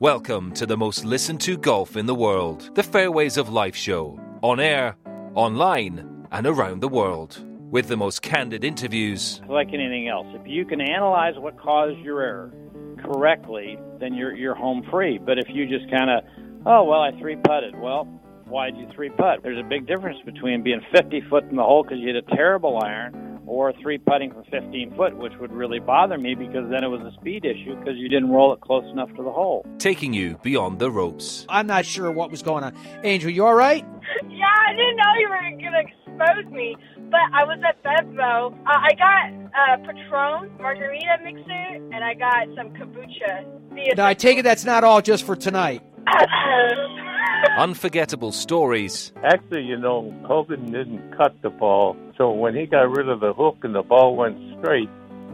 Welcome to the most listened to golf in the world, the Fairways of Life show, on air, online, and around the world. With the most candid interviews, like anything else, if you can analyze what caused your error correctly, then you're you're home free. But if you just kind of, oh well, I three putted. Well, why'd you three putt? There's a big difference between being 50 foot in the hole because you hit a terrible iron, or three putting from 15 foot, which would really bother me because then it was a speed issue because you didn't roll it close enough to the hole. taking you beyond the ropes. I'm not sure what was going on. Angel, you all right? Yeah, I didn't know you were gonna expose me, but I was at Bevmo. Uh, I got a Patron margarita mixer, and I got some kombucha. Now, I take it that's not all just for tonight. Unforgettable stories Actually, you know, Hogan didn't cut the ball, so when he got rid of the hook and the ball went straight,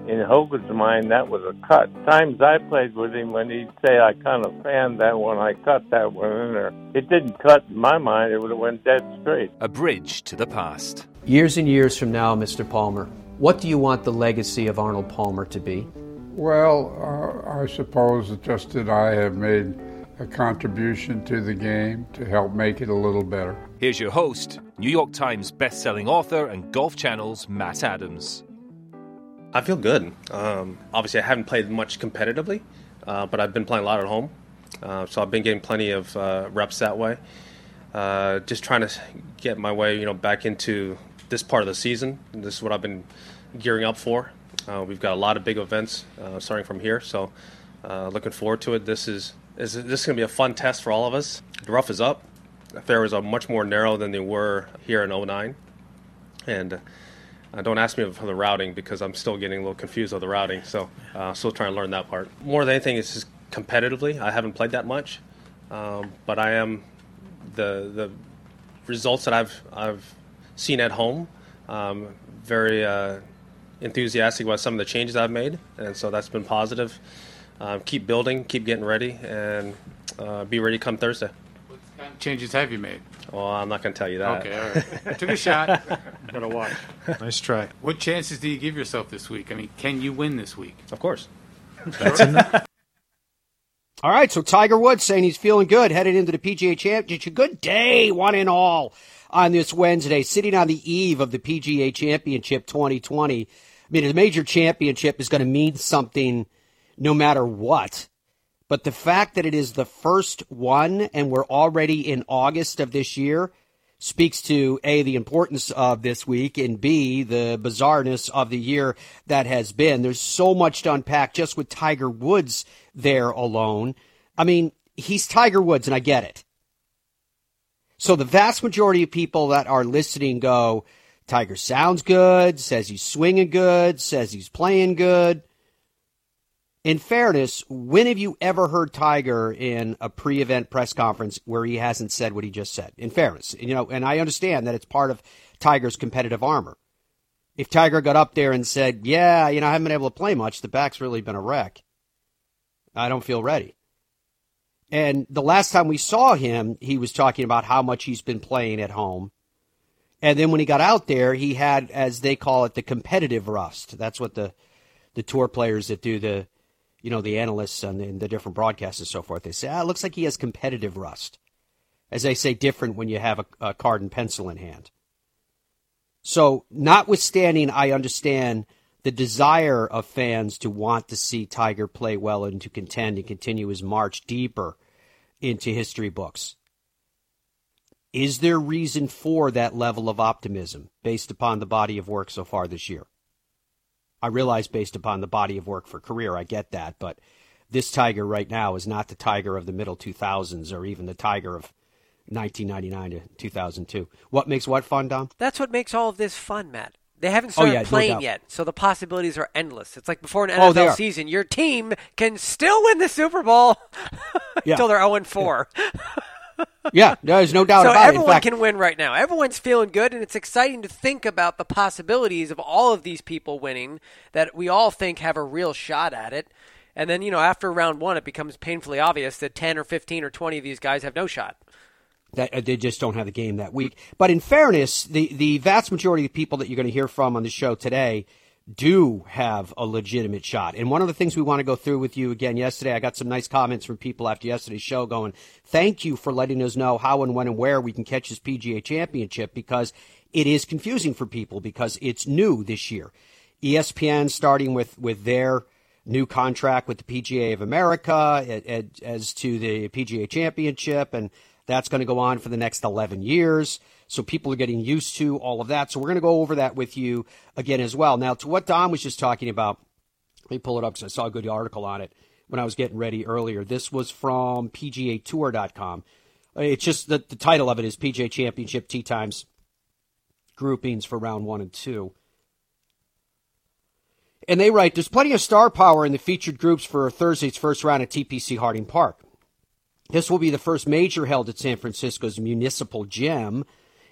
in Hogan's mind, that was a cut. Times I played with him when he'd say, I kind of fanned that one, I cut that one in there. It didn't cut in my mind, it would have went dead straight. a bridge to the past. Years and years from now, Mr. Palmer, what do you want the legacy of Arnold Palmer to be? Well, uh, I suppose it's just that I have made a contribution to the game to help make it a little better. Here's your host, New York Times best-selling author and Golf Channel's Matt Adams. I feel good. Um, obviously, I haven't played much competitively, uh, but I've been playing a lot at home. Uh, so I've been getting plenty of uh, reps that way. Uh, just trying to get my way, you know, back into this part of the season. This is what I've been gearing up for. Uh, we've got a lot of big events uh, starting from here, so uh, looking forward to it. This is, is this is going to be a fun test for all of us. The rough is up. The fairways are much more narrow than they were here in 09. And uh, don't ask me for the routing because I'm still getting a little confused with the routing. So, uh, still trying to learn that part. More than anything, it's just competitively. I haven't played that much, um, but I am the the results that I've I've seen at home. Um, very uh, enthusiastic about some of the changes I've made, and so that's been positive. Um, keep building, keep getting ready, and uh, be ready come Thursday. What kind of changes have you made? Well, I'm not going to tell you that. Okay, all right. I took a shot. Gotta watch. Nice try. What chances do you give yourself this week? I mean, can you win this week? Of course. All right, so Tiger Woods saying he's feeling good headed into the PGA Championship. Good day, one and all, on this Wednesday, sitting on the eve of the PGA Championship 2020. I mean, a major championship is going to mean something no matter what. But the fact that it is the first one and we're already in August of this year speaks to A, the importance of this week, and B, the bizarreness of the year that has been. There's so much to unpack just with Tiger Woods there alone. I mean, he's Tiger Woods, and I get it. So the vast majority of people that are listening go, Tiger sounds good, says he's swinging good, says he's playing good. In fairness, when have you ever heard Tiger in a pre-event press conference where he hasn't said what he just said? In fairness, you know, and I understand that it's part of Tiger's competitive armor. If Tiger got up there and said, "Yeah, you know, I haven't been able to play much. The back's really been a wreck. I don't feel ready." And the last time we saw him, he was talking about how much he's been playing at home. And then when he got out there, he had, as they call it, the competitive rust. That's what the the tour players that do the, you know, the analysts and the, and the different broadcasts and so forth. They say, ah, it looks like he has competitive rust. As they say, different when you have a, a card and pencil in hand. So, notwithstanding, I understand the desire of fans to want to see Tiger play well and to contend and continue his march deeper into history books. Is there reason for that level of optimism based upon the body of work so far this year? I realize based upon the body of work for career, I get that, but this Tiger right now is not the Tiger of the middle 2000s or even the Tiger of 1999 to 2002. What makes what fun, Dom? That's what makes all of this fun, Matt. They haven't Oh, started yeah, playing doubt. yet, so the possibilities are endless. It's like before an Oh, NFL are. season, your team can still win the Super Bowl Yeah. until they're 0 and 4. Yeah, there's no doubt so about it. In everyone can win right now. Everyone's feeling good, and it's exciting to think about the possibilities of all of these people winning that we all think have a real shot at it. And then, you know, after round one, it becomes painfully obvious that 10 or 15 or 20 of these guys have no shot. that uh, they just don't have the game that week. But in fairness, the the vast majority of people that you're going to hear from on the show today do have a legitimate shot. And one of the things we want to go through with you again yesterday, I got some nice comments from people after yesterday's show going, thank you for letting us know how and when and where we can catch this PGA championship because it is confusing for people because it's new this year. ESPN starting with, with their new contract with the PGA of America as to the PGA championship and that's going to go on for the next 11 years. So people are getting used to all of that. So we're going to go over that with you again as well. Now, to what Dom was just talking about, let me pull it up because I saw a good article on it when I was getting ready earlier. This was from PGAtour.com. It's just that the title of it is PGA Championship Tee Times groupings for round one and two. And they write, there's plenty of star power in the featured groups for Thursday's first round at TPC Harding Park. This will be the first major held at San Francisco's Municipal Gem.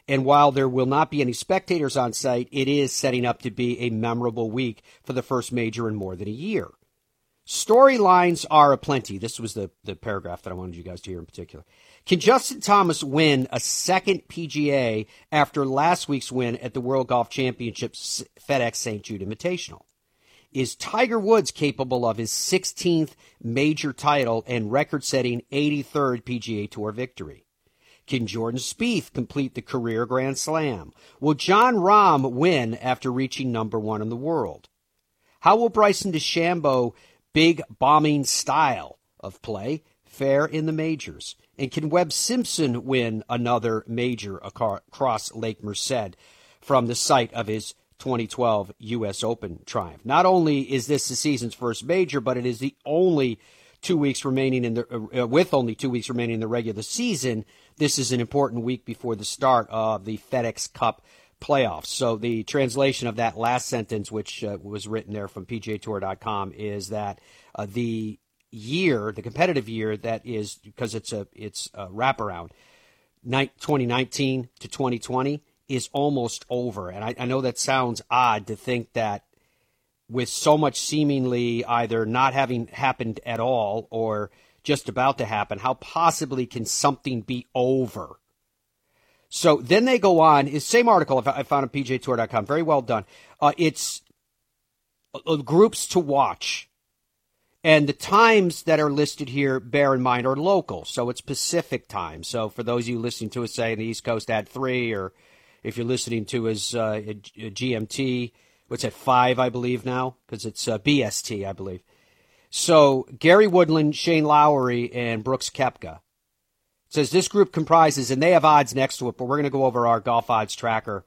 And while there will not be any spectators on site, it is setting up to be a memorable week for the first major in more than a year. Storylines are aplenty. This was the, the paragraph that I wanted you guys to hear in particular. Can Justin Thomas win a second PGA after last week's win at the World Golf Championships FedEx St. Jude Invitational? Is Tiger Woods capable of his 16th major title and record setting 83rd PGA Tour victory? Can Jordan Spieth complete the career Grand Slam? Will Jon Rahm win after reaching number one in the world? How will Bryson DeChambeau big bombing style of play fare in the majors? And can Webb Simpson win another major across Lake Merced from the site of his 2012 U.S. Open triumph. Not only is this the season's first major, but it is the only two weeks remaining in the uh, with only two weeks remaining in the regular season. This is an important week before the start of the FedEx Cup playoffs. So the translation of that last sentence, which uh, was written there from PGAtour.com, is that uh, the year, the competitive year that is because it's a it's a wraparound, 2019 to 2020 is almost over. And I, I know that sounds odd to think that with so much seemingly either not having happened at all or just about to happen, how possibly can something be over? So then they go on. Same article I found on PGAtour.com. Very well done. Uh, it's uh, groups to watch. And the times that are listed here, bear in mind, are local. So it's Pacific time. So for those of you listening to us, say, in the East Coast at 3 or if you're listening to us uh, GMT, what's at five, I believe now, because it's uh, BST, I believe. So Gary Woodland, Shane Lowry, and Brooks Koepka. It says this group comprises, and they have odds next to it, but we're going to go over our golf odds tracker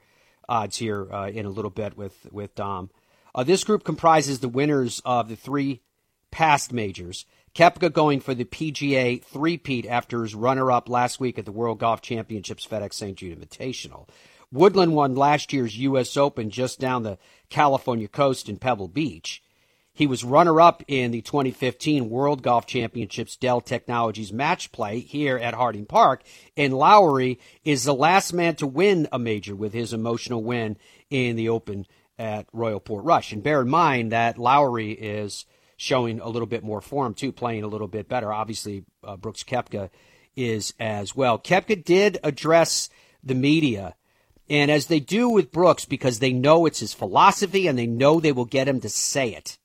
odds here uh, in a little bit with with Dom. Uh, this group comprises the winners of the three past majors. Koepka going for the PGA three-peat after his runner-up last week at the World Golf Championships FedEx St. Jude Invitational. Woodland won last year's U.S. Open just down the California coast in Pebble Beach. He was runner up in the 2015 World Golf Championships Dell Technologies match play here at Harding Park. And Lowry is the last man to win a major with his emotional win in the Open at Royal Portrush. And bear in mind that Lowry is showing a little bit more form too, playing a little bit better. Obviously, uh, Brooks Koepka is as well. Koepka did address the media and as they do with Brooks, because they know it's his philosophy and they know they will get him to say it,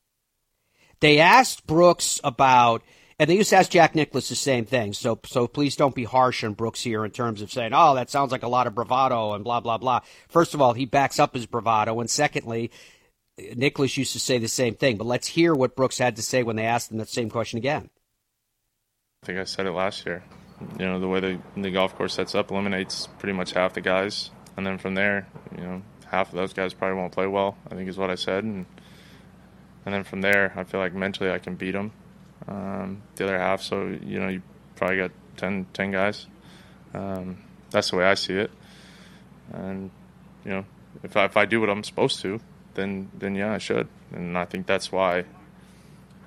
they asked Brooks about, and they used to ask Jack Nicklaus the same thing. So, so please don't be harsh on Brooks here in terms of saying, oh, that sounds like a lot of bravado and blah, blah, blah. First of all, he backs up his bravado. And secondly, Nicklaus used to say the same thing. But let's hear what Brooks had to say when they asked him that same question again. I think I said it last year. You know, the way the, the golf course sets up eliminates pretty much half the guys and then from there, you know, half of those guys probably won't play well. I think is what I said, and and then from there, I feel like mentally I can beat them. Um, the other half, so you know, you probably got 10, 10 guys. Um, that's the way I see it, and you know, if I, if I do what I'm supposed to, then then yeah, I should, and I think that's why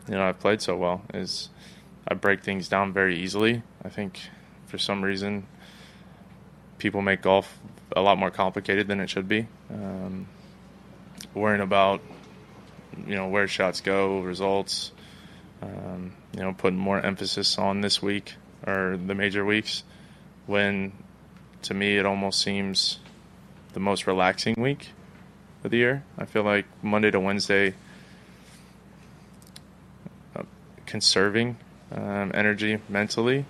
you know I've played so well. Is I break things down very easily. I think for some reason people make golf a lot more complicated than it should be. Um, worrying about you know where shots go, results. Um, you know, putting more emphasis on this week or the major weeks, when to me it almost seems the most relaxing week. of the year. I feel like Monday to Wednesday, uh, conserving um, energy mentally,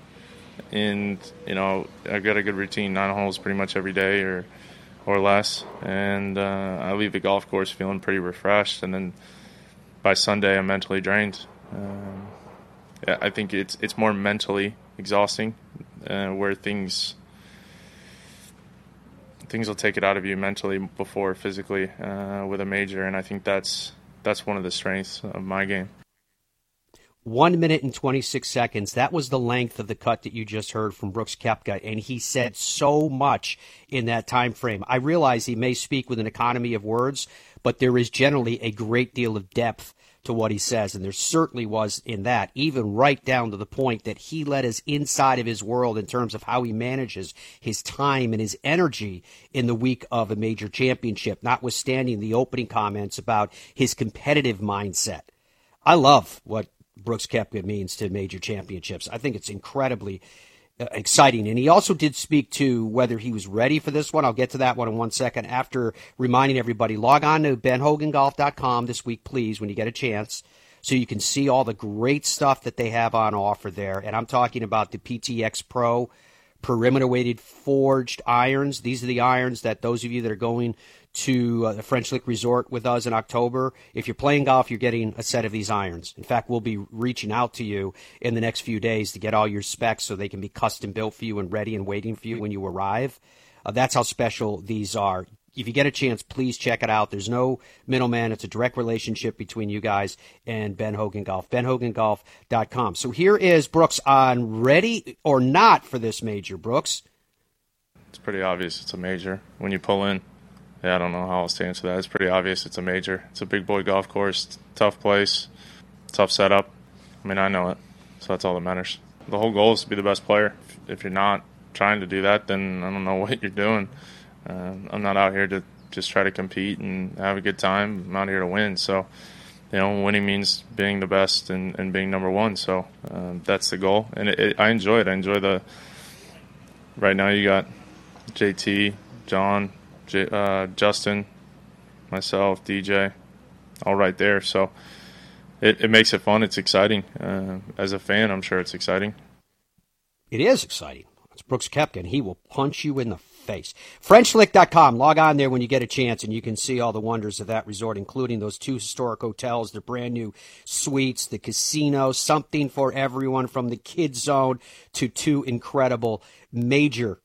and you know I've got a good routine, nine holes pretty much every day or or less, and uh, I leave the golf course feeling pretty refreshed, and then by Sunday I'm mentally drained. Um, I think it's it's more mentally exhausting, uh, where things things will take it out of you mentally before physically uh, with a major, and I think that's that's one of the strengths of my game. One minute and 26 seconds. That was the length of the cut that you just heard from Brooks Koepka, and he said so much in that time frame. I realize he may speak with an economy of words, but there is generally a great deal of depth to what he says. And there certainly was in that, even right down to the point that he let us inside of his world in terms of how he manages his time and his energy in the week of a major championship, notwithstanding the opening comments about his competitive mindset. I love what Brooks Koepka means to major championships. I think it's incredibly uh, exciting. And he also did speak to whether he was ready for this one. I'll get to that one in one second after reminding everybody log on to benhogangolf.com this week, please, when you get a chance. So you can see all the great stuff that they have on offer there. And I'm talking about the PTX Pro perimeter weighted forged irons. These are the irons that those of you that are going to uh, the French Lick Resort with us in October. If you're playing golf, you're getting a set of these irons. In fact, we'll be reaching out to you in the next few days to get all your specs so they can be custom built for you and ready and waiting for you when you arrive. Uh, that's how special these are. If you get a chance, please check it out. There's no middleman. It's a direct relationship between you guys and Ben Hogan Golf. BenHoganGolf.com. So here is Brooks on ready or not for this major. Brooks? It's pretty obvious it's a major when you pull in yeah, I don't know how else to answer that. It's pretty obvious. It's a major. It's a big boy golf course. Tough place. Tough setup. I mean, I know it. So that's all that matters. The whole goal is to be the best player. If you're not trying to do that, then I don't know what you're doing. Uh, I'm not out here to just try to compete and have a good time. I'm out here to win. So, you know, winning means being the best and, and being number one. So uh, that's the goal. And it, it, I enjoy it. I enjoy the. Right now, you got JT, John, Uh, Justin, myself, DJ, all right there. So it, it makes it fun. It's exciting. Uh, as a fan, I'm sure it's exciting. It is exciting. It's Brooks and he will punch you in the face. FrenchLick.com. Log on there when you get a chance, and you can see all the wonders of that resort, including those two historic hotels, the brand new suites, the casino, something for everyone from the kids zone to two incredible major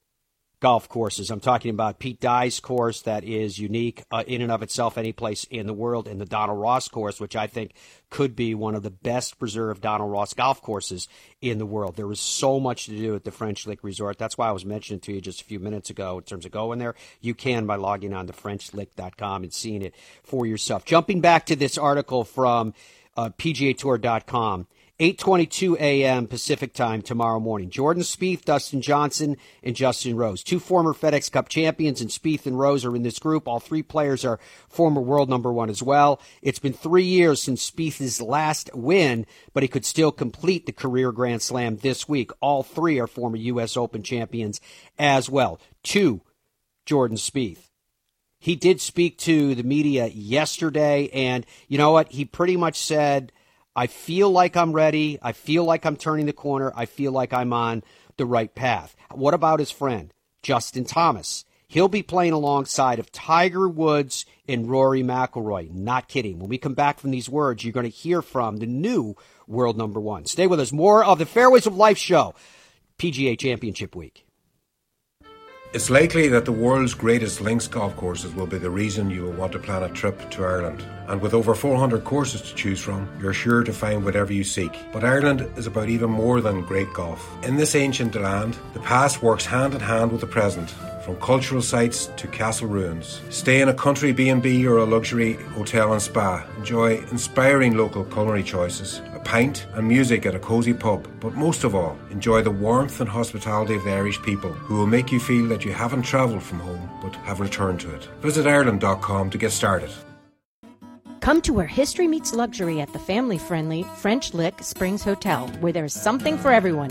golf courses. I'm talking about Pete Dye's course that is unique uh, in and of itself any place in the world, and the Donald Ross course, which I think could be one of the best preserved Donald Ross golf courses in the world. There is so much to do at the French Lick Resort. That's why I was mentioning to you just a few minutes ago in terms of going there. You can by logging on to FrenchLick.com and seeing it for yourself. Jumping back to this article from uh, PGAtour.com. 8:22 a.m. Pacific time tomorrow morning. Jordan Spieth, Dustin Johnson, and Justin Rose, two former FedEx Cup champions, and Spieth and Rose are in this group. All three players are former world number one as well. It's been three years since Spieth's last win, but he could still complete the career Grand Slam this week. All three are former U.S. Open champions as well. Two, Jordan Spieth. He did speak to the media yesterday, and you know what? He pretty much said I feel like I'm ready. I feel like I'm turning the corner. I feel like I'm on the right path. What about his friend, Justin Thomas? He'll be playing alongside of Tiger Woods and Rory McIlroy. Not kidding. When we come back from these words, you're going to hear from the new world number one. Stay with us. More of the Fairways of Life show, PGA Championship Week. It's likely that the world's greatest links golf courses will be the reason you will want to plan a trip to Ireland. And with over 400 courses to choose from, you're sure to find whatever you seek. But Ireland is about even more than great golf. In this ancient land, the past works hand in hand with the present from cultural sites to castle ruins. Stay in a country B&B or a luxury hotel and spa. Enjoy inspiring local culinary choices, a pint and music at a cosy pub. But most of all, enjoy the warmth and hospitality of the Irish people who will make you feel that you haven't travelled from home but have returned to it. Visit Ireland.com to get started. Come to where history meets luxury at the family friendly French Lick Springs Hotel, where there's something for everyone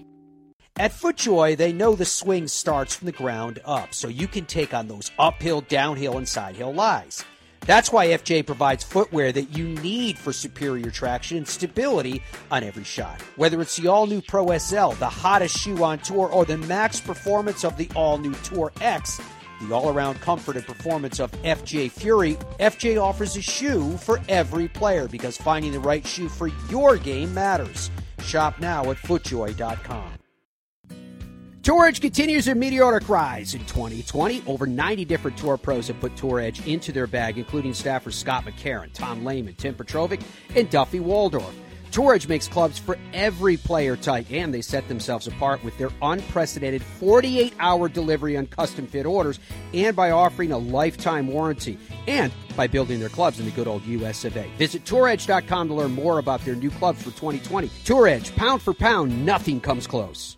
At FootJoy, they know the swing starts from the ground up, so you can take on those uphill, downhill, and sidehill lies. That's why FJ provides footwear that you need for superior traction and stability on every shot. Whether it's the all new Pro SL, the hottest shoe on tour, or the max performance of the all new Tour X, the all around comfort and performance of FJ Fury, FJ offers a shoe for every player because finding the right shoe for your game matters. Shop now at footjoy.com. Tour Edge continues their meteoric rise in 2020. Over 90 different tour pros have put Tour Edge into their bag, including staffers Scott McCarron, Tom Lehman, Tim Petrovic, and Duffy Waldorf. Tour Edge makes clubs for every player type, and they set themselves apart with their unprecedented 48 hour delivery on custom fit orders and by offering a lifetime warranty and by building their clubs in the good old US of A. Visit touredge.com to learn more about their new clubs for 2020. Tour Edge, pound for pound, nothing comes close.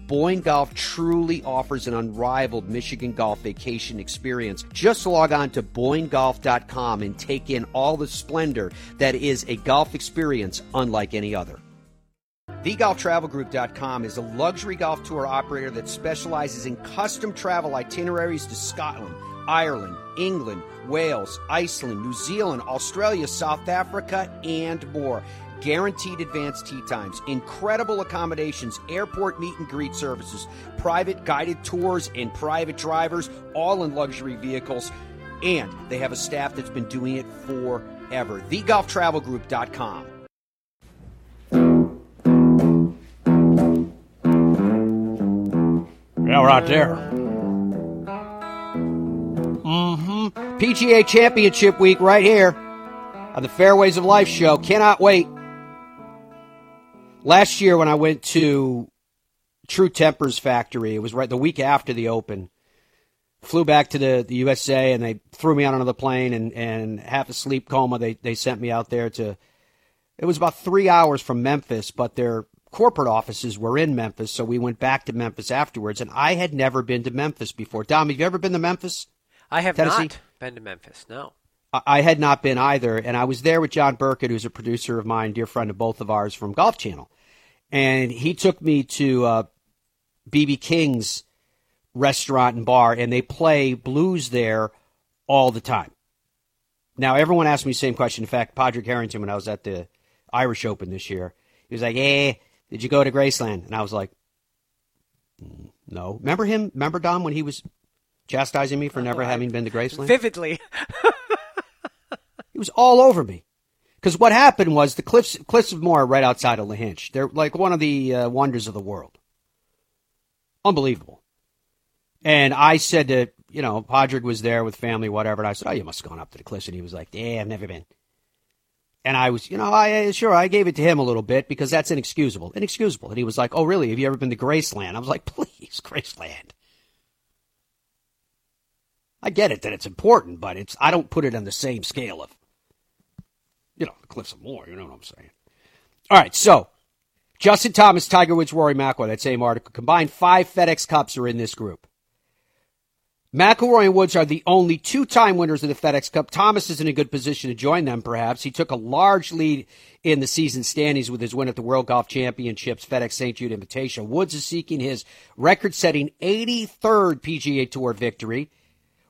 Boyne Golf truly offers an unrivaled Michigan golf vacation experience. Just log on to BoyneGolf.com and take in all the splendor that is a golf experience unlike any other. TheGolfTravelGroup.com is a luxury golf tour operator that specializes in custom travel itineraries to Scotland, Ireland, England, Wales, Iceland, New Zealand, Australia, South Africa, and more guaranteed advanced tee times, incredible accommodations, airport meet and greet services, private guided tours, and private drivers, all in luxury vehicles. And they have a staff that's been doing it forever. TheGolfTravelGroup.com. Yeah, we're out there. Mm-hmm. PGA Championship Week right here on the Fairways of Life show. Cannot wait. Last year when I went to True Tempers factory, it was right the week after the Open. Flew back to the, the USA and they threw me out on the plane and, and half a sleep coma. They they sent me out there to. It was about three hours from Memphis, but their corporate offices were in Memphis, so we went back to Memphis afterwards. And I had never been to Memphis before. Dom, have you ever been to Memphis? I have Tennessee? not been to Memphis. No. I- had not been either, and I was there with John Burkett, who's a producer of mine, dear friend of both of ours from Golf Channel, and he took me to uh, BB King's restaurant and bar, and they play blues there all the time. Now, everyone asked me the same question. In fact, Padraig Harrington, when I was at the Irish Open this year, he was like, "Hey, did you go to Graceland?" And I was like, "Mm, "No." Remember him? Remember Dom when he was chastising me for never having been to Graceland? Vividly. Was all over me. Because what happened was the Cliffs, Cliffs of Moher right outside of Lahinch. They're like one of the uh, wonders of the world. Unbelievable. And I said to, you know, Padraig was there with family, whatever. And I said, oh, you must have gone up to the Cliffs. And he was like, yeah, I've never been. And I was, you know, I sure I gave it to him a little bit because that's inexcusable, inexcusable. And he was like, "Oh, really? Have you ever been to Graceland?" I was like, "Please, Graceland." I get it that it's important, but it's I don't put it on the same scale of, you know, the Cliffs of Moher. You know what I'm saying? All right, so Justin Thomas, Tiger Woods, Rory McIlroy. That same article combined five FedEx Cups are in this group. McIlroy and Woods are the only two-time winners of the FedEx Cup. Thomas is in a good position to join them, perhaps. He took a large lead in the season standings with his win at the World Golf Championships FedEx St. Jude Invitational. Woods is seeking his record-setting 83rd PGA Tour victory.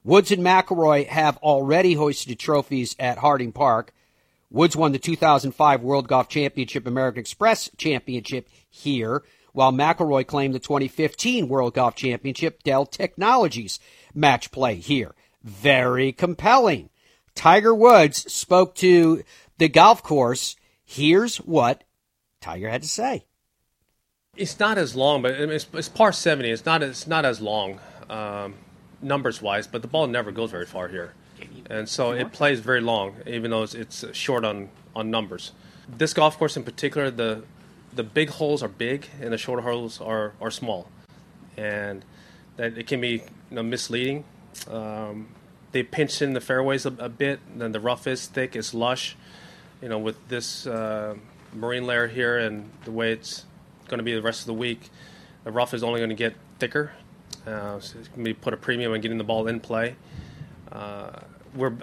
Woods and McIlroy have already hoisted trophies at Harding Park. Woods won the 2005 World Golf Championship American Express Championship here, while McIlroy claimed the 2015 World Golf Championship Dell Technologies match play here. Very compelling. Tiger Woods spoke to the golf course Here's what Tiger had to say. It's not as long, but it's, it's par 70. It's not, it's not as long um, numbers wise, but the ball never goes very far here. And so it plays very long, even though it's, it's short on, on numbers. This golf course in particular, the the big holes are big and the shorter holes are, are small. And that it can be you know, misleading. Um, they pinch in the fairways a, a, bit, then the rough is thick, it's lush. You know, with this uh, marine layer here and the way it's going to be the rest of the week, the rough is only going to get thicker. Uh, so it's going to be put a premium on getting the ball in play. Uh, we're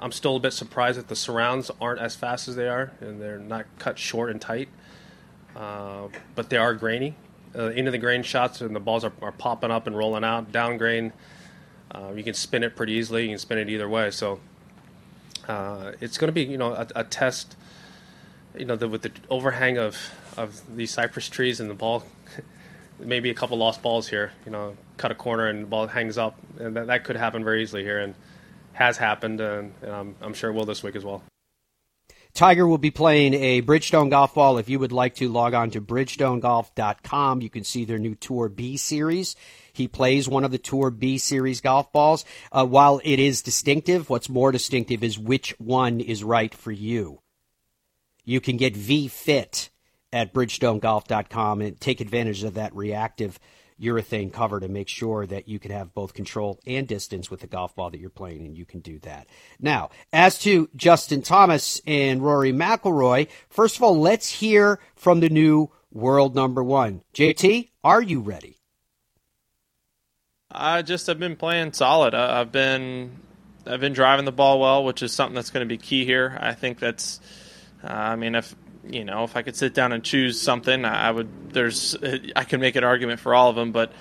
I'm still a bit surprised that the surrounds aren't as fast as they are, and they're not cut short and tight. Uh, but they are grainy. Uh, into the grain shots, and the balls are, are popping up and rolling out. Down grain, uh, you can spin it pretty easily. You can spin it either way. So uh, it's going to be, you know, a, a test. You know, the, with the overhang of of these cypress trees and the ball, maybe a couple lost balls here. You know, cut a corner and the ball hangs up, and that, that could happen very easily here. And has happened, and, and I'm, I'm sure will this week as well. Tiger will be playing a Bridgestone golf ball. If you would like to log on to bridgestonegolf.com, you can see their new Tour B series. He plays one of the Tour B series golf balls. Uh, while it is distinctive, what's more distinctive is which one is right for you. You can get V Fit at bridgestonegolf.com and take advantage of that reactive urethane cover to make sure that you can have both control and distance with the golf ball that you're playing, and you can do that. Now, as to Justin Thomas and Rory McIlroy, first of all, let's hear from the new world number one. JT, are you ready? I just have been playing solid. I've been I've been driving the ball well, which is something that's going to be key here. I think that's. Uh, I mean, if you know, if I could sit down and choose something, I would. There's, I can make an argument for all of them, but,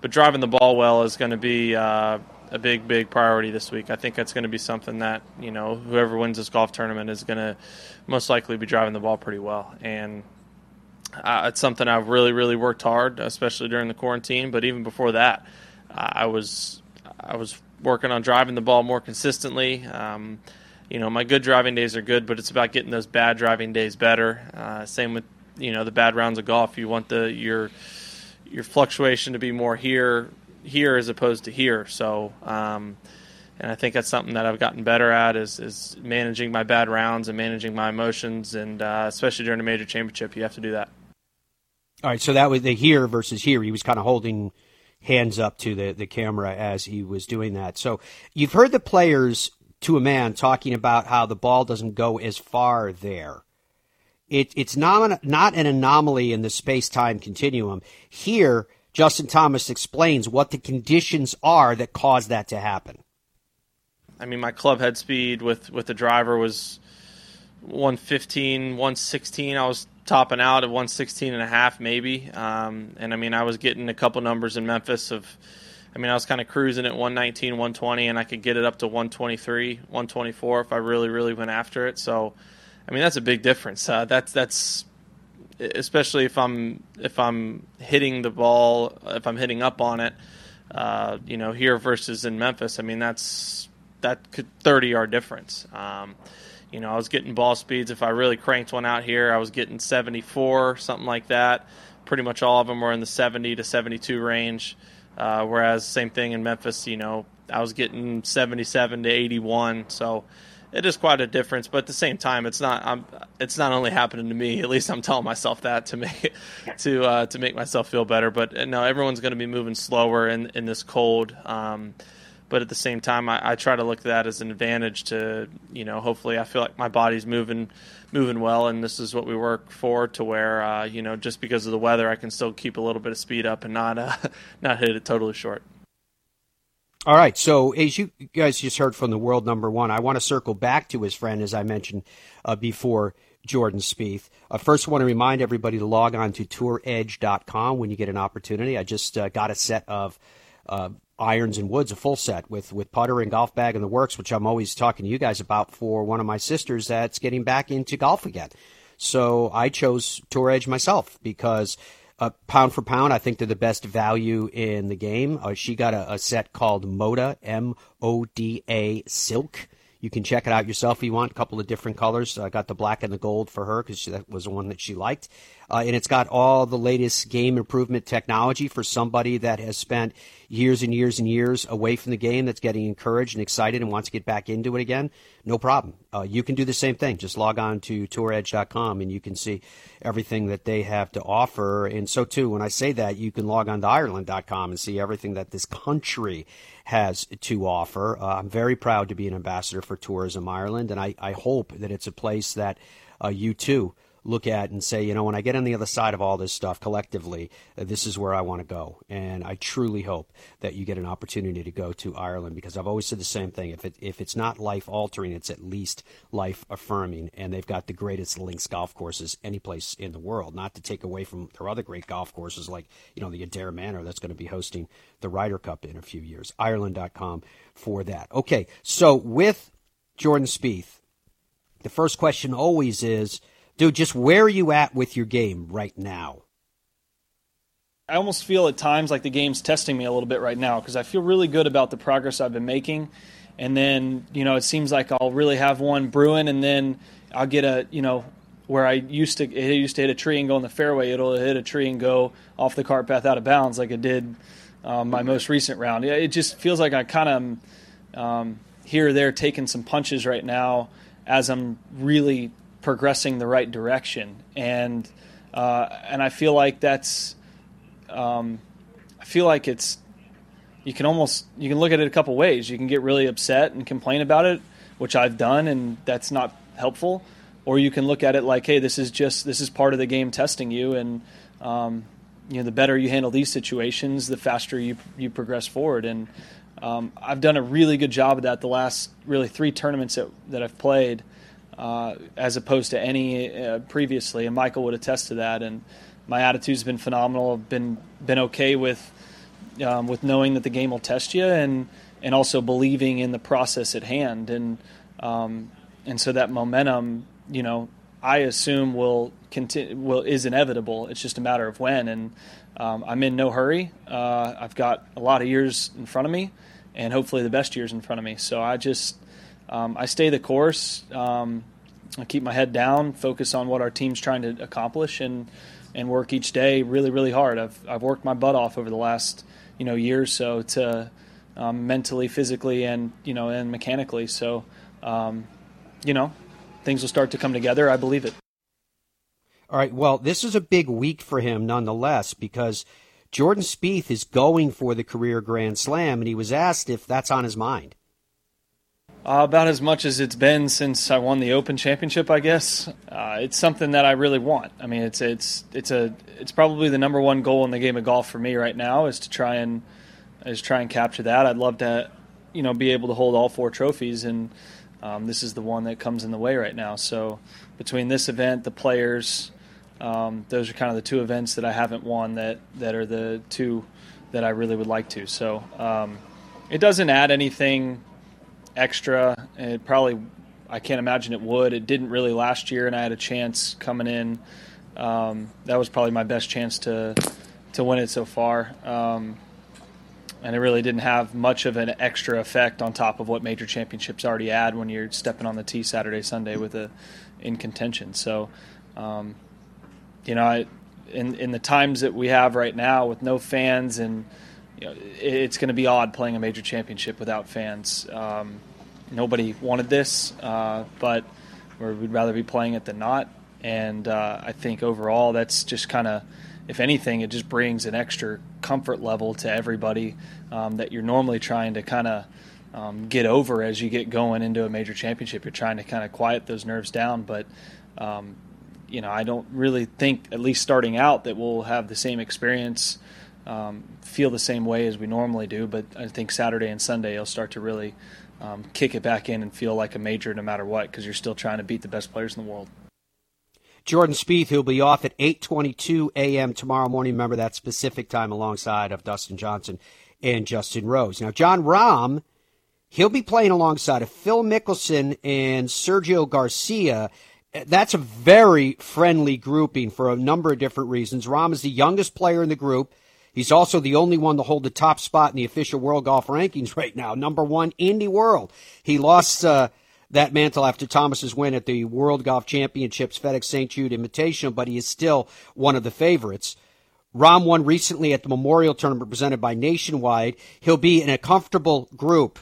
but driving the ball well is going to be uh, a big, big priority this week. I think that's going to be something that you know, whoever wins this golf tournament is going to most likely be driving the ball pretty well, and uh, it's something I've really, really worked hard, especially during the quarantine. But even before that, I was, I was working on driving the ball more consistently. Um, you know, my good driving days are good, but it's about getting those bad driving days better. Uh, same with you know the bad rounds of golf. You want the your your fluctuation to be more here here as opposed to here. So, um, and I think that's something that I've gotten better at is is managing my bad rounds and managing my emotions, and uh, especially during a major championship, you have to do that. All right, so that was the here versus here. He was kind of holding hands up to the, the camera as he was doing that. So you've heard the players to a man talking about how the ball doesn't go as far there. It, it's not, not an anomaly in the space time continuum. Here, Justin Thomas explains what the conditions are that cause that to happen. I mean, my club head speed with, with the driver was 115, 116. I was topping out at 116 and a half, maybe. Um, and I mean, I was getting a couple numbers in Memphis of I mean, I was kind of cruising at 119, 120, and I could get it up to 123, 124 if I really, really went after it. So, I mean, that's a big difference. Uh, that's that's especially if I'm if I'm hitting the ball, if I'm hitting up on it, uh, you know, here versus in Memphis. I mean, that's that could 30 yard difference. Um, you know, I was getting ball speeds. If I really cranked one out here, I was getting 74, something like that. Pretty much all of them were in the 70 to 72 range. Uh, whereas same thing in Memphis, you know, I was getting 77 to 81. So it is quite a difference. But at the same time, it's not. I'm, it's not only happening to me. At least I'm telling myself that to make to uh, to make myself feel better. But uh, no, everyone's going to be moving slower in in this cold. Um, but at the same time, I, I, try to look at that as an advantage to, you know, hopefully I feel like my body's moving, moving well, and this is what we work for. To where, uh, you know, just because of the weather, I can still keep a little bit of speed up and not, uh, not hit it totally short. All right. So as you guys just heard from the world number one, I want to circle back to his friend, as I mentioned uh, before, Jordan Spieth. Uh, first, want to remind everybody to log on to touredge.com when you get an opportunity. I just uh, got a set of uh, irons and woods, a full set with with putter and golf bag in the works, which I'm always talking to you guys about for one of my sisters that's getting back into golf again. So I chose Tour Edge myself because uh, pound for pound, I think they're the best value in the game. Uh, she got a, a set called Moda M O D A Silk You can check it out yourself if you want. A couple of different colors. I got the black and the gold for her because that was the one that she liked. Uh, and it's got all the latest game improvement technology for somebody that has spent years and years and years away from the game that's getting encouraged and excited and wants to get back into it again. No problem. Uh, you can do the same thing. Just log on to touredge.com and you can see everything that they have to offer. And so, too, when I say that, you can log on to Ireland.com and see everything that this country has to offer. Uh, I'm very proud to be an ambassador for Tourism Ireland, and I, I hope that it's a place that uh, you too look at and say, you know, when I get on the other side of all this stuff collectively, this is where I want to go. And I truly hope that you get an opportunity to go to Ireland because I've always said the same thing. If it if it's not life altering, it's at least life affirming. And they've got the greatest links golf courses any place in the world. Not to take away from their other great golf courses like you know the Adare Manor that's going to be hosting the Ryder Cup in a few years. Ireland.com for that. Okay, so with Jordan Spieth, the first question always is dude, just where are you at with your game right now? I almost feel at times like the game's testing me a little bit right now because I feel really good about the progress I've been making. And then, you know, it seems like I'll really have one brewing and then I'll get a, you know, where I used to it used to hit a tree and go in the fairway, it'll hit a tree and go off the cart path out of bounds like it did um, my most recent round. It just feels like I kind of um, here or there taking some punches right now as I'm really progressing the right direction, and uh, and I feel like that's um, I feel like it's you can almost you can look at it a couple ways. You can get really upset and complain about it, which I've done, and that's not helpful. Or you can look at it like, hey, this is just this is part of the game testing you, and um, you know the better you handle these situations, the faster you you progress forward. And um, I've done a really good job of that the last really three tournaments that, that I've played uh, as opposed to any uh, previously. And Michael would attest to that. And my attitude's been phenomenal. I've been been okay with um, with knowing that the game will test you, and and also believing in the process at hand. And um, and so that momentum, you know, I assume will continue. Will is inevitable. It's just a matter of when. And um, I'm in no hurry. Uh, I've got a lot of years in front of me, and hopefully the best years in front of me. So I just um, I stay the course. Um, I keep my head down, focus on what our team's trying to accomplish, and and work each day really, really hard. I've I've worked my butt off over the last you know year or so to um, mentally, physically, and you know and mechanically. So um, you know things will start to come together. I believe it. All right. Well, this is a big week for him, nonetheless, because Jordan Spieth is going for the career Grand Slam, and he was asked if that's on his mind. Uh, about as much as it's been since I won the Open Championship, I guess. Uh, it's something that I really want. I mean, it's it's it's a it's probably the number one goal in the game of golf for me right now is to try and is try and capture that. I'd love to, you know, be able to hold all four trophies, and um, this is the one that comes in the way right now. So between this event, the players, um, those are kind of the two events that I haven't won that that are the two that I really would like to. So um, it doesn't add anything extra. It probably, I can't imagine it would. It didn't really last year, and I had a chance coming in. Um, that was probably my best chance to to win it so far. Um, and it really didn't have much of an extra effect on top of what major championships already add when you're stepping on the tee Saturday, Sunday with a in contention. So, um, you know, I, in in the times that we have right now with no fans and you know, it's going to be odd playing a major championship without fans. Um, nobody wanted this, uh, but we'd rather be playing it than not. And uh, I think overall, that's just kind of, if anything, it just brings an extra comfort level to everybody um, that you're normally trying to kind of um, get over as you get going into a major championship. You're trying to kind of quiet those nerves down, but um, you know, I don't really think, at least starting out, that we'll have the same experience um, feel the same way as we normally do. But I think Saturday and Sunday you'll start to really um, kick it back in and feel like a major no matter what because you're still trying to beat the best players in the world. Jordan Spieth, who'll be off at 8:22 a.m. tomorrow morning. Remember that specific time, alongside of Dustin Johnson and Justin Rose. Now, Jon Rahm, he'll be playing alongside of Phil Mickelson and Sergio Garcia. That's a very friendly grouping for a number of different reasons. Rahm is the youngest player in the group. He's also the only one to hold the top spot in the official world golf rankings right now, number one in the world. He lost uh, that mantle after Thomas's win at the World Golf Championships FedEx St. Jude Invitational, but he is still one of the favorites. Rahm won recently at the Memorial Tournament presented by Nationwide. He'll be in a comfortable group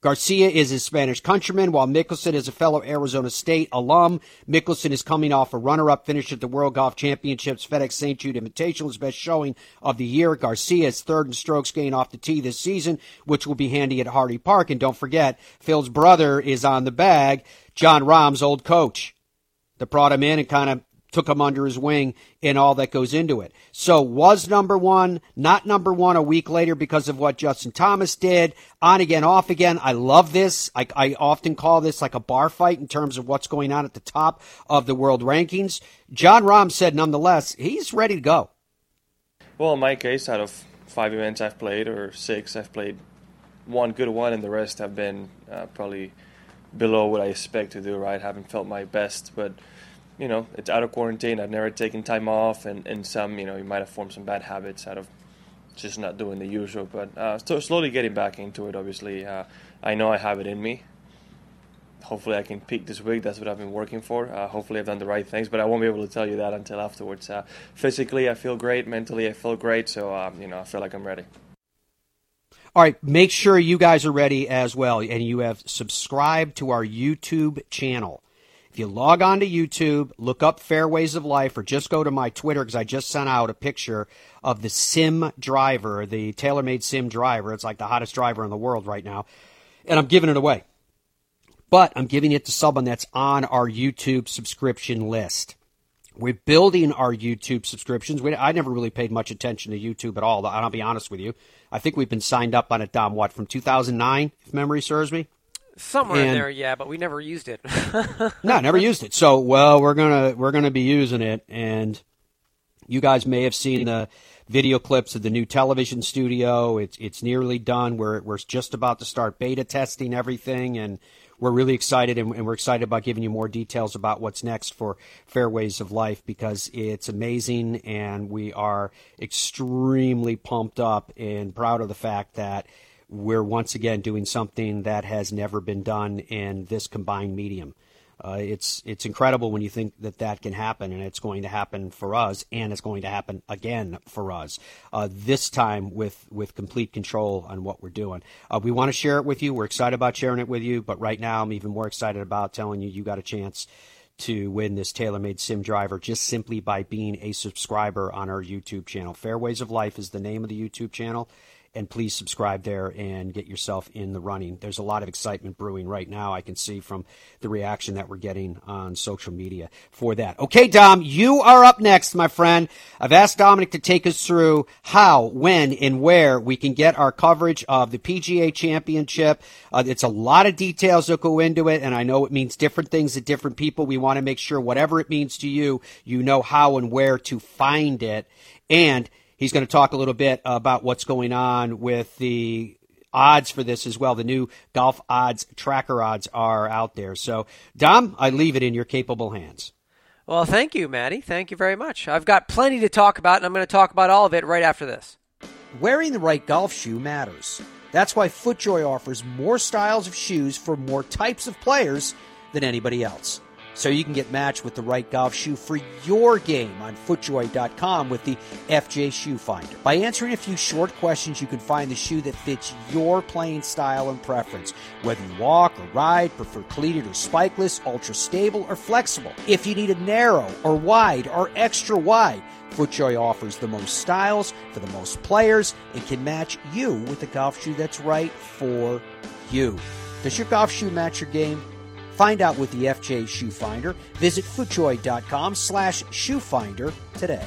Garcia is his Spanish countryman, while Mickelson is a fellow Arizona State alum. Mickelson is coming off a runner-up finish at the World Golf Championships FedEx St. Jude Invitational, his best showing of the year. Garcia is third in strokes gained off the tee this season, which will be handy at Harding Park. And don't forget, Phil's brother is on the bag, Jon Rahm's old coach that brought him in and kind of took him under his wing and all that goes into it. So was number one, not number one a week later because of what Justin Thomas did. On again, off again. I love this. I, I often call this like a bar fight in terms of what's going on at the top of the world rankings. Jon Rahm said nonetheless, he's ready to go. Well, in my case, out of five events I've played, or six, I've played one good one, and the rest have been uh, probably below what I expect to do, right? Haven't felt my best, but you know, it's out of quarantine. I've never taken time off, and, and some, you know, you might have formed some bad habits out of just not doing the usual. But uh, so slowly getting back into it. Obviously, uh, I know I have it in me. Hopefully, I can peak this week. That's what I've been working for. Uh, hopefully, I've done the right things, but I won't be able to tell you that until afterwards. Uh, physically, I feel great. Mentally, I feel great. So, um, you know, I feel like I'm ready. All right, make sure you guys are ready as well, and you have subscribed to our YouTube channel. If you log on to YouTube, look up Fairways of Life, or just go to my Twitter because I just sent out a picture of the Sim driver, the TaylorMade Sim driver. It's like the hottest driver in the world right now. And I'm giving it away. But I'm giving it to someone that's on our YouTube subscription list. We're building our YouTube subscriptions. We, I never really paid much attention to YouTube at all. I'll be honest with you. I think we've been signed up on it, Dom, what, from 2009, if memory serves me? Somewhere and, in there, yeah, but we never used it. no, never used it. So, well, we're gonna we're gonna be using it, and you guys may have seen the video clips of the new television studio. It's it's nearly done. We're we're just about to start beta testing everything, and we're really excited, and, and we're excited about giving you more details about what's next for Fairways of Life because it's amazing, and we are extremely pumped up and proud of the fact that we're once again doing something that has never been done in this combined medium. Uh, it's it's incredible when you think that that can happen, and it's going to happen for us, and it's going to happen again for us. Uh, this time with with complete control on what we're doing. Uh, we want to share it with you. We're excited about sharing it with you, but right now I'm even more excited about telling you you got a chance to win this TaylorMade Sim driver just simply by being a subscriber on our YouTube channel. Fairways of Life is the name of the YouTube channel and please subscribe there and get yourself in the running. There's a lot of excitement brewing right now. I can see from the reaction that we're getting on social media for that. Okay, Dom, you are up next, my friend. I've asked Dominic to take us through how, when, and where we can get our coverage of the PGA Championship. Uh, it's a lot of details that go into it, and I know it means different things to different people. We want to make sure whatever it means to you, you know how and where to find it. And He's going to talk a little bit about what's going on with the odds for this as well. The new golf odds tracker odds are out there. So, Dom, I leave it in your capable hands. Well, thank you, Maddie. Thank you very much. I've got plenty to talk about, and I'm going to talk about all of it right after this. Wearing the right golf shoe matters. That's why FootJoy offers more styles of shoes for more types of players than anybody else so you can get matched with the right golf shoe for your game on footjoy.com with the FJ Shoe Finder. By answering a few short questions, you can find the shoe that fits your playing style and preference, whether you walk or ride, prefer cleated or spikeless, ultra stable or flexible. If you need a narrow or wide or extra wide, FootJoy offers the most styles for the most players and can match you with the golf shoe that's right for you. Does your golf shoe match your game? Find out with the FJ Shoe Finder. Visit footjoy.com slash shoefinder today.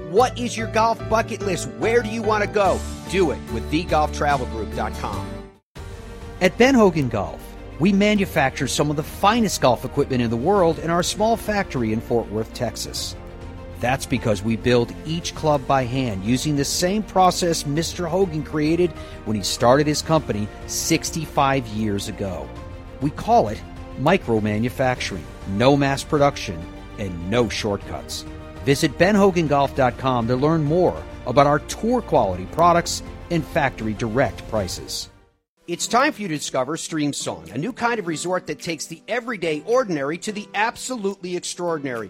What is your golf bucket list? Where do you want to go? Do it with thegolftravelgroup.com. At Ben Hogan Golf, we manufacture some of the finest golf equipment in the world in our small factory in Fort Worth, Texas. That's because we build each club by hand using the same process Mr. Hogan created when he started his company 65 years ago. We call it micro manufacturing, no mass production, and no shortcuts. Visit benhogangolf.com to learn more about our tour quality products and factory direct prices. It's time for you to discover Streamsong, a new kind of resort that takes the everyday ordinary to the absolutely extraordinary.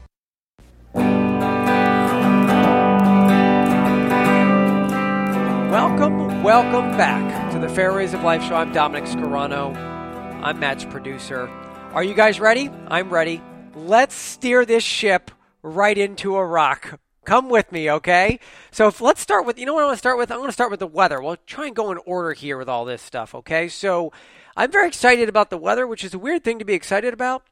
Welcome, welcome back to the Fairways of Life show. I'm Dominic Scarano. I'm Matt's producer. Are you guys ready? I'm ready. Let's steer this ship right into a rock. Come with me, okay? So if, let's start with, you know what I want to start with? I want to start with the weather. We'll try and go in order here with all this stuff, okay? So I'm very excited about the weather, which is a weird thing to be excited about.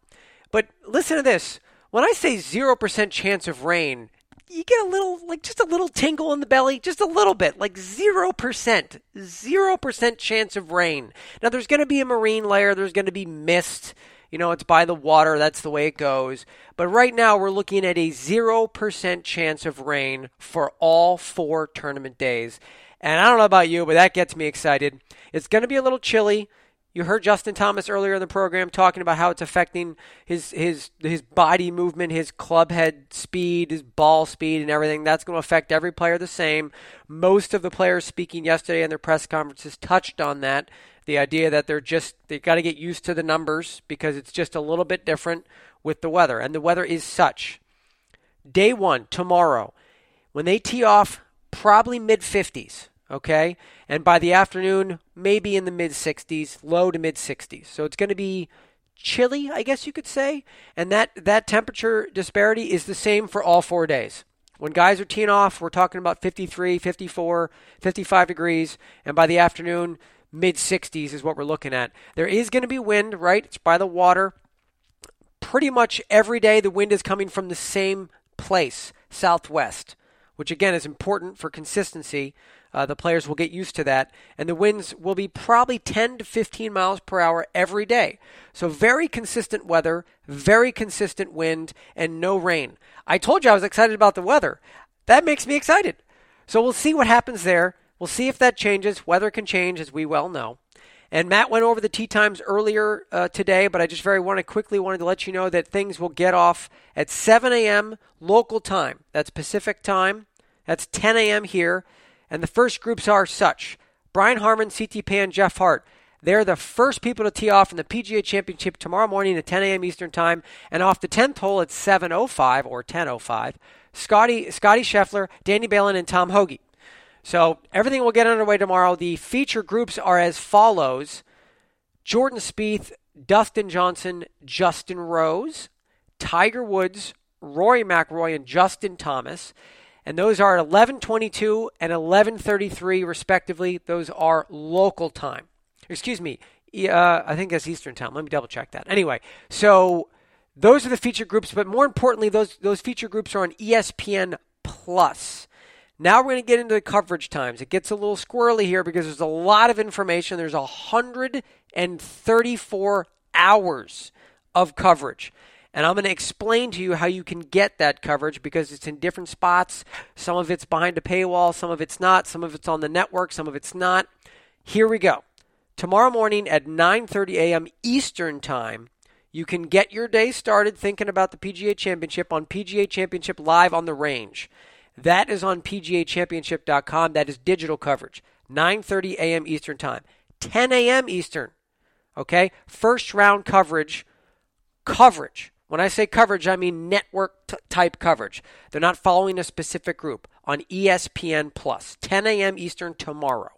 But listen to this. When I say 0% chance of rain, you get a little, like just a little tingle in the belly, just a little bit, like 0%, 0% chance of rain. Now, there's going to be a marine layer, there's going to be mist. You know, it's by the water, that's the way it goes. But right now, we're looking at a 0% chance of rain for all four tournament days. And I don't know about you, but that gets me excited. It's going to be a little chilly. You heard Justin Thomas earlier in the program talking about how it's affecting his his his body movement, his club head speed, his ball speed, and everything. That's going to affect every player the same. Most of the players speaking yesterday in their press conferences touched on that. The idea that they're just they got to get used to the numbers because it's just a little bit different with the weather, and the weather is such. Day one tomorrow, when they tee off, probably mid 50s okay? And by the afternoon, maybe in the mid 60s, low to mid 60s. So it's going to be chilly, I guess you could say. And that, that temperature disparity is the same for all four days. When guys are teeing off, we're talking about 53, 54, 55 degrees. And by the afternoon, mid 60s is what we're looking at. There is going to be wind, right? It's by the water. Pretty much every day, the wind is coming from the same place, southwest, which again is important for consistency. Uh, the players will get used to that, and the winds will be probably 10 to 15 miles per hour every day. So, very consistent weather, very consistent wind, and no rain. I told you I was excited about the weather. That makes me excited. So, we'll see what happens there. We'll see if that changes. Weather can change, as we well know. And Matt went over the tee times earlier uh, today, but I just very want to quickly wanted to let you know that things will get off at 7 a.m. local time. That's Pacific time. That's 10 a.m. here. And the first groups are such Brian Harman, CT Pan, Jeff Hart. They're the first people to tee off in the PGA Championship tomorrow morning at 10 a.m. Eastern Time. And off the 10th hole at 7.05 or 10.05, Scotty, Scotty Scheffler, Danny Balin, and Tom Hoge. So everything will get underway tomorrow. The feature groups are as follows Jordan Spieth, Dustin Johnson, Justin Rose, Tiger Woods, Rory McIlroy, and Justin Thomas. And those are 11:22 and 11:33 respectively. Those are local time. Excuse me. Uh, I think that's Eastern time. Let me double check that. Anyway, so those are the feature groups, but more importantly, those those feature groups are on ESPN Plus. Now we're going to get into the coverage times. It gets a little squirrely here because there's a lot of information. There's 134 hours of coverage. And I'm going to explain to you how you can get that coverage because it's in different spots. Some of it's behind a paywall, some of it's not, some of it's on the network, some of it's not. Here we go. Tomorrow morning at 9:30 a.m. Eastern Time, you can get your day started thinking about the PGA Championship on PGA Championship Live on the Range. That is on PGAChampionship.com. That is digital coverage. 9:30 a.m. Eastern Time, 10 a.m. Eastern. Okay, first round coverage. Coverage. When I say coverage, I mean network t- type coverage. They're not following a specific group on ESPN Plus, 10 a.m. Eastern tomorrow.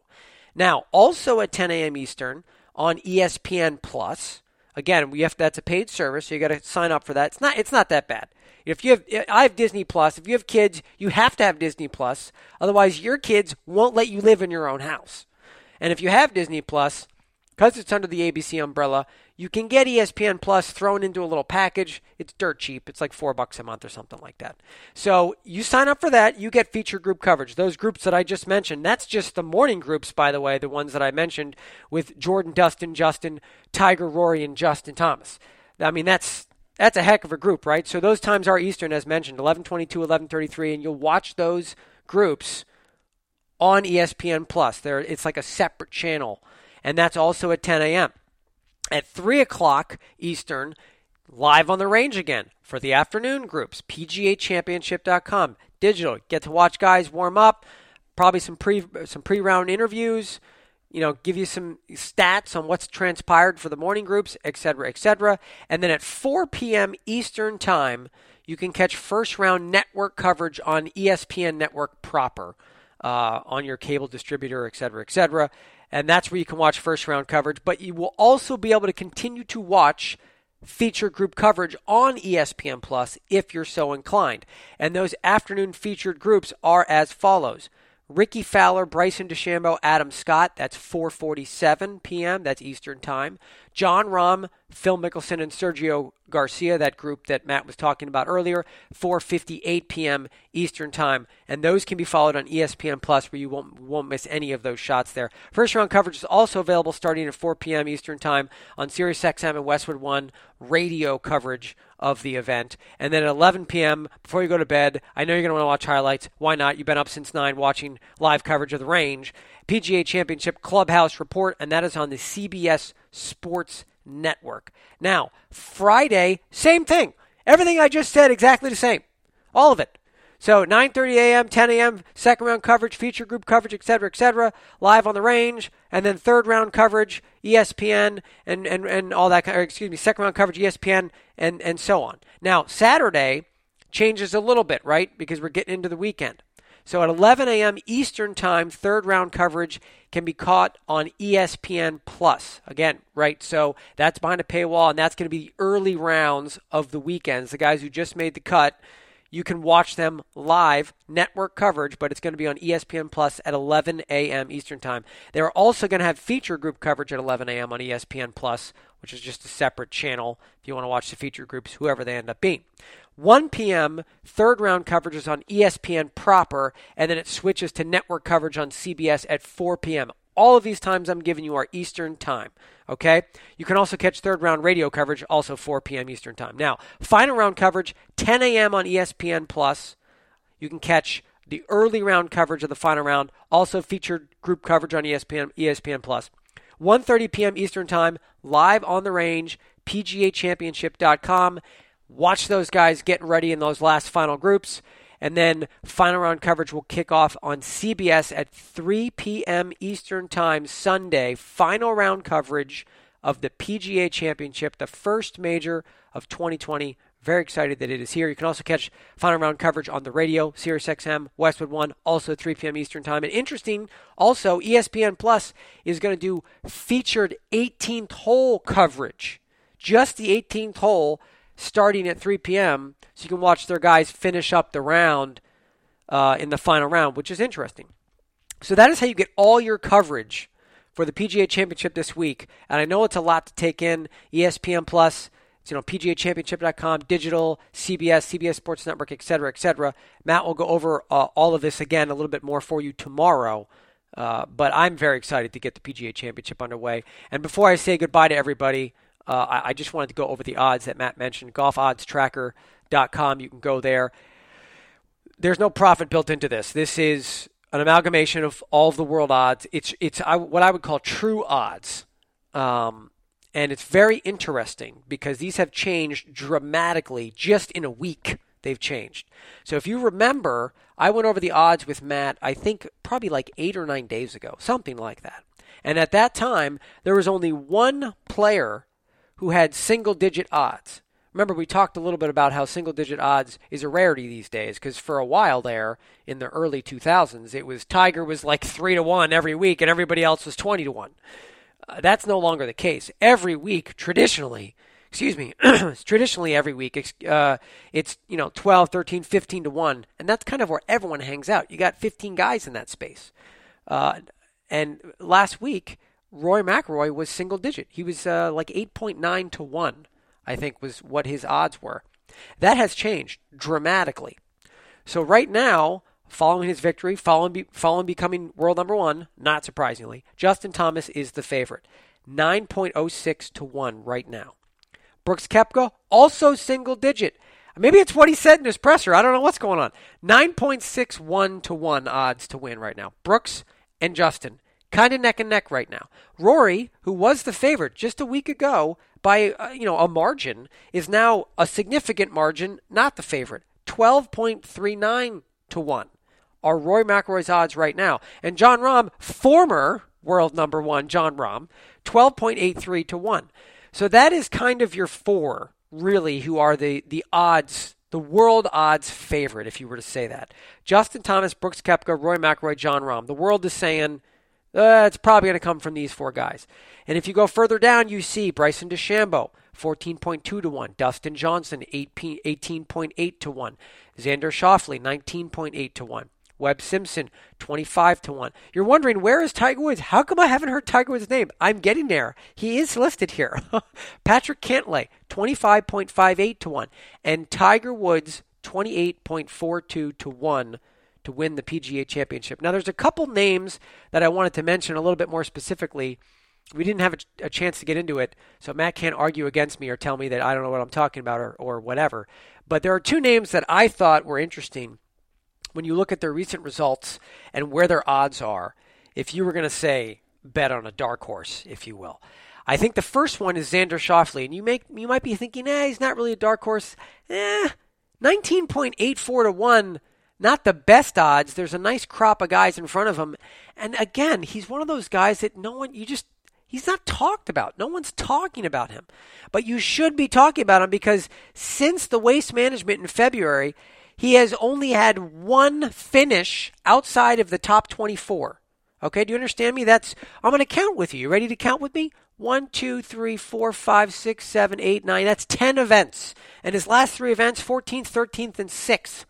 Now, also at 10 a.m. Eastern on ESPN Plus. Again, we have that's a paid service, so you got to sign up for that. It's not it's not that bad. If you have, I have Disney Plus. If you have kids, you have to have Disney Plus. Otherwise, your kids won't let you live in your own house. And if you have Disney Plus, because it's under the ABC umbrella, you can get ESPN Plus thrown into a little package. It's dirt cheap. It's like four bucks a month or something like that. So you sign up for that, you get feature group coverage. Those groups that I just mentioned, that's just the morning groups, by the way, the ones that I mentioned with Jordan, Dustin, Justin, Tiger, Rory, and Justin Thomas. I mean, that's that's a heck of a group, right? So those times are Eastern, as mentioned, 11:22, 11:33, and you'll watch those groups on ESPN Plus. There, it's like a separate channel, and that's also at 10 a.m. At three o'clock Eastern, live on the range again for the afternoon groups. PGAChampionship.com digital. Get to watch guys warm up. Probably some pre some pre round interviews you know, give you some stats on what's transpired for the morning groups, et cetera, et cetera. And then at 4 p.m. Eastern Time, you can catch first round network coverage on ESPN Network proper uh, on your cable distributor, et cetera, et cetera. And that's where you can watch first round coverage. But you will also be able to continue to watch feature group coverage on ESPN Plus if you're so inclined. And those afternoon featured groups are as follows. Rickie Fowler, Bryson DeChambeau, Adam Scott. That's 4:47 p.m. That's Eastern Time. Jon Rahm, Phil Mickelson, and Sergio Garcia, that group that Matt was talking about earlier, 4:58 p.m. Eastern Time, and those can be followed on ESPN Plus, where you won't won't miss any of those shots there. First round coverage is also available starting at 4 p.m. Eastern Time on SiriusXM and Westwood One radio coverage of the event, and then at 11 p.m. before you go to bed. I know you're going to want to watch highlights. Why not? You've been up since nine watching live coverage of the range. PGA Championship Clubhouse Report, and that is on the CBS Sports Network. Now, Friday, same thing. Everything I just said, exactly the same. All of it. So 9:30 a.m., 10 a.m., second round coverage, feature group coverage, etc., etc., live on the range, and then third round coverage, ESPN, and and and all that. Excuse me, second round coverage, ESPN, and and so on. Now Saturday changes a little bit, right? Because we're getting into the weekend. So at 11 a.m. Eastern Time, third round coverage can be caught on ESPN Plus. Again, right? So that's behind a paywall, and that's going to be the early rounds of the weekends. The guys who just made the cut, you can watch them live, network coverage, but it's going to be on ESPN Plus at 11 a.m. Eastern Time. They're also going to have feature group coverage at 11 a.m. on ESPN Plus, which is just a separate channel if you want to watch the feature groups, whoever they end up being. 1 p.m., third round coverage is on ESPN proper, and then it switches to network coverage on CBS at 4 p.m. All of these times I'm giving you are Eastern time. Okay? You can also catch third round radio coverage, also 4 p.m. Eastern time. Now, final round coverage, 10 a.m. on ESPN Plus. You can catch the early round coverage of the final round, also featured group coverage on ESPN ESPN Plus. 1:30 p.m. Eastern Time, live on the range, PGAChampionship.com. Watch those guys getting ready in those last final groups. And then final round coverage will kick off on CBS at 3 p.m. Eastern Time Sunday. Final round coverage of the PGA Championship, the first major of 2020. Very excited that it is here. You can also catch final round coverage on the radio, SiriusXM, Westwood One, also 3 p.m. Eastern Time. And interesting, also ESPN Plus is going to do featured 18th hole coverage, just the 18th hole starting at 3 p.m. so you can watch their guys finish up the round uh, in the final round, which is interesting. So that is how you get all your coverage for the PGA Championship this week. And I know it's a lot to take in. ESPN Plus, you know, PGAChampionship.com, digital, CBS, CBS Sports Network, et cetera, et cetera. Matt will go over uh, all of this again a little bit more for you tomorrow. Uh, but I'm very excited to get the PGA Championship underway. And before I say goodbye to everybody, uh, I, I, just wanted to go over the odds that Matt mentioned. GolfOddsTracker.com. You can go there. There's no profit built into this. This is an amalgamation of all of the world odds. It's it's I, what I would call true odds, um, and it's very interesting because these have changed dramatically just in a week. They've changed. So if you remember, I went over the odds with Matt. I think probably like eight or nine days ago, something like that. And at that time, there was only one player who had single digit odds. Remember, we talked a little bit about how single digit odds is a rarity these days because for a while there in the early 2000s, it was Tiger was like 3 to 1 every week and everybody else was 20 to 1. Uh, that's no longer the case. Every week, traditionally, excuse me, traditionally every week, uh, it's, you know, 12, 13, 15 to 1. And that's kind of where everyone hangs out. You got 15 guys in that space. Uh, and last week, Rory McIlroy was single digit. He was uh, like 8.9 to 1 I think was what his odds were. That has changed dramatically. So right now, following his victory, following, following becoming world number one, not surprisingly, Justin Thomas is the favorite. 9.06 to 1 right now. Brooks Koepka, also single digit. Maybe it's what he said in his presser. I don't know what's going on. 9.61 to 1 odds to win right now. Brooks and Justin, kind of neck and neck right now. Rory, who was the favorite just a week ago, by uh, you know a margin is now a significant margin, not the favorite. 12.39 to 1 are Rory McIlroy's odds right now. And Jon Rahm, former world number 1 Jon Rahm, 12.83 to 1. So that is kind of your four really who are the the odds the world odds favorite, if you were to say that. Justin Thomas, Brooks Koepka, Roy McIlroy, Jon Rahm. The world is saying uh, it's probably going to come from these four guys. And if you go further down, you see Bryson DeChambeau, 14.2 to 1. Dustin Johnson, 18.8 to 1. Xander Schauffele, 19.8 to 1. Webb Simpson, 25 to 1. You're wondering, where is Tiger Woods? How come I haven't heard Tiger Woods' name? I'm getting there. He is listed here. Patrick Cantlay, 25.58 to 1. And Tiger Woods, 28.42 to 1 to win the PGA Championship. Now, there's a couple names that I wanted to mention a little bit more specifically. We didn't have a, a, chance to get into it, so Matt can't argue against me or tell me that I don't know what I'm talking about or, or whatever. But there are two names that I thought were interesting when you look at their recent results and where their odds are. If you were going to say bet on a dark horse, if you will. I think the first one is Xander Schauffele, and you make you might be thinking, eh, he's not really a dark horse. Eh, 19.84 to 1 not the best odds. There's a nice crop of guys in front of him. And again, he's one of those guys that no one, you just, he's not talked about. No one's talking about him. But you should be talking about him because since the waste management in February, he has only had one finish outside of the top 24. Okay, do you understand me? That's I'm going to count with you. You ready to count with me? One, two, three, four, five, six, seven, eight, nine. That's ten events. And his last three events, 14th, 13th, and 6th.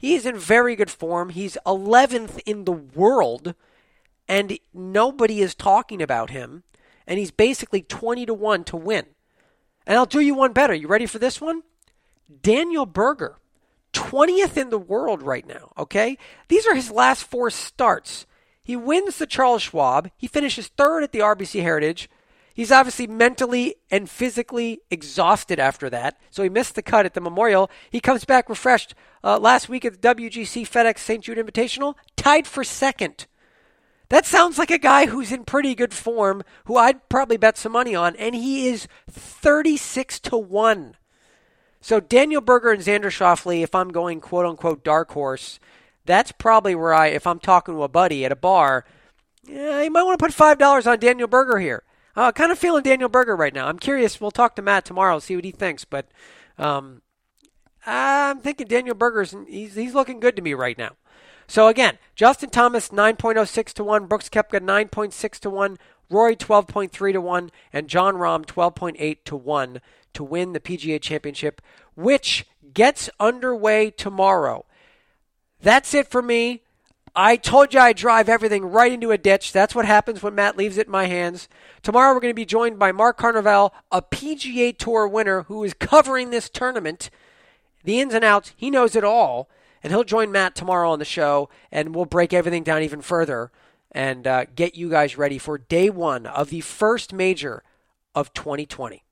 He's in very good form. He's 11th in the world, and nobody is talking about him. And he's basically 20 to 1 to win. And I'll do you one better. You ready for this one? Daniel Berger, 20th in the world right now, okay? These are his last four starts. He wins the Charles Schwab. He finishes third at the RBC Heritage. He's obviously mentally and physically exhausted after that, so he missed the cut at the Memorial. He comes back refreshed uh, last week at the WGC FedEx St. Jude Invitational, tied for second. That sounds like a guy who's in pretty good form, who I'd probably bet some money on, and he is 36 to 1. So Daniel Berger and Xander Schauffele, if I'm going quote unquote dark horse, that's probably where I, if I'm talking to a buddy at a bar, yeah, you might want to put $5 on Daniel Berger here. Uh, kind of feeling Daniel Berger right now. I'm curious. We'll talk to Matt tomorrow, see what he thinks. But um, I'm thinking Daniel Berger's he's he's looking good to me right now. So again, Justin Thomas 9.06 to one, Brooks Koepka 9.6 to one, Rory 12.3 to one, and Jon Rahm 12.8 to one to win the PGA Championship, which gets underway tomorrow. That's it for me. I told you I drive everything right into a ditch. That's what happens when Matt leaves it in my hands. Tomorrow we're going to be joined by Mark Carnevale, a PGA Tour winner who is covering this tournament. The ins and outs, he knows it all. And he'll join Matt tomorrow on the show, and we'll break everything down even further and uh, get you guys ready for day one of the first major of 2020.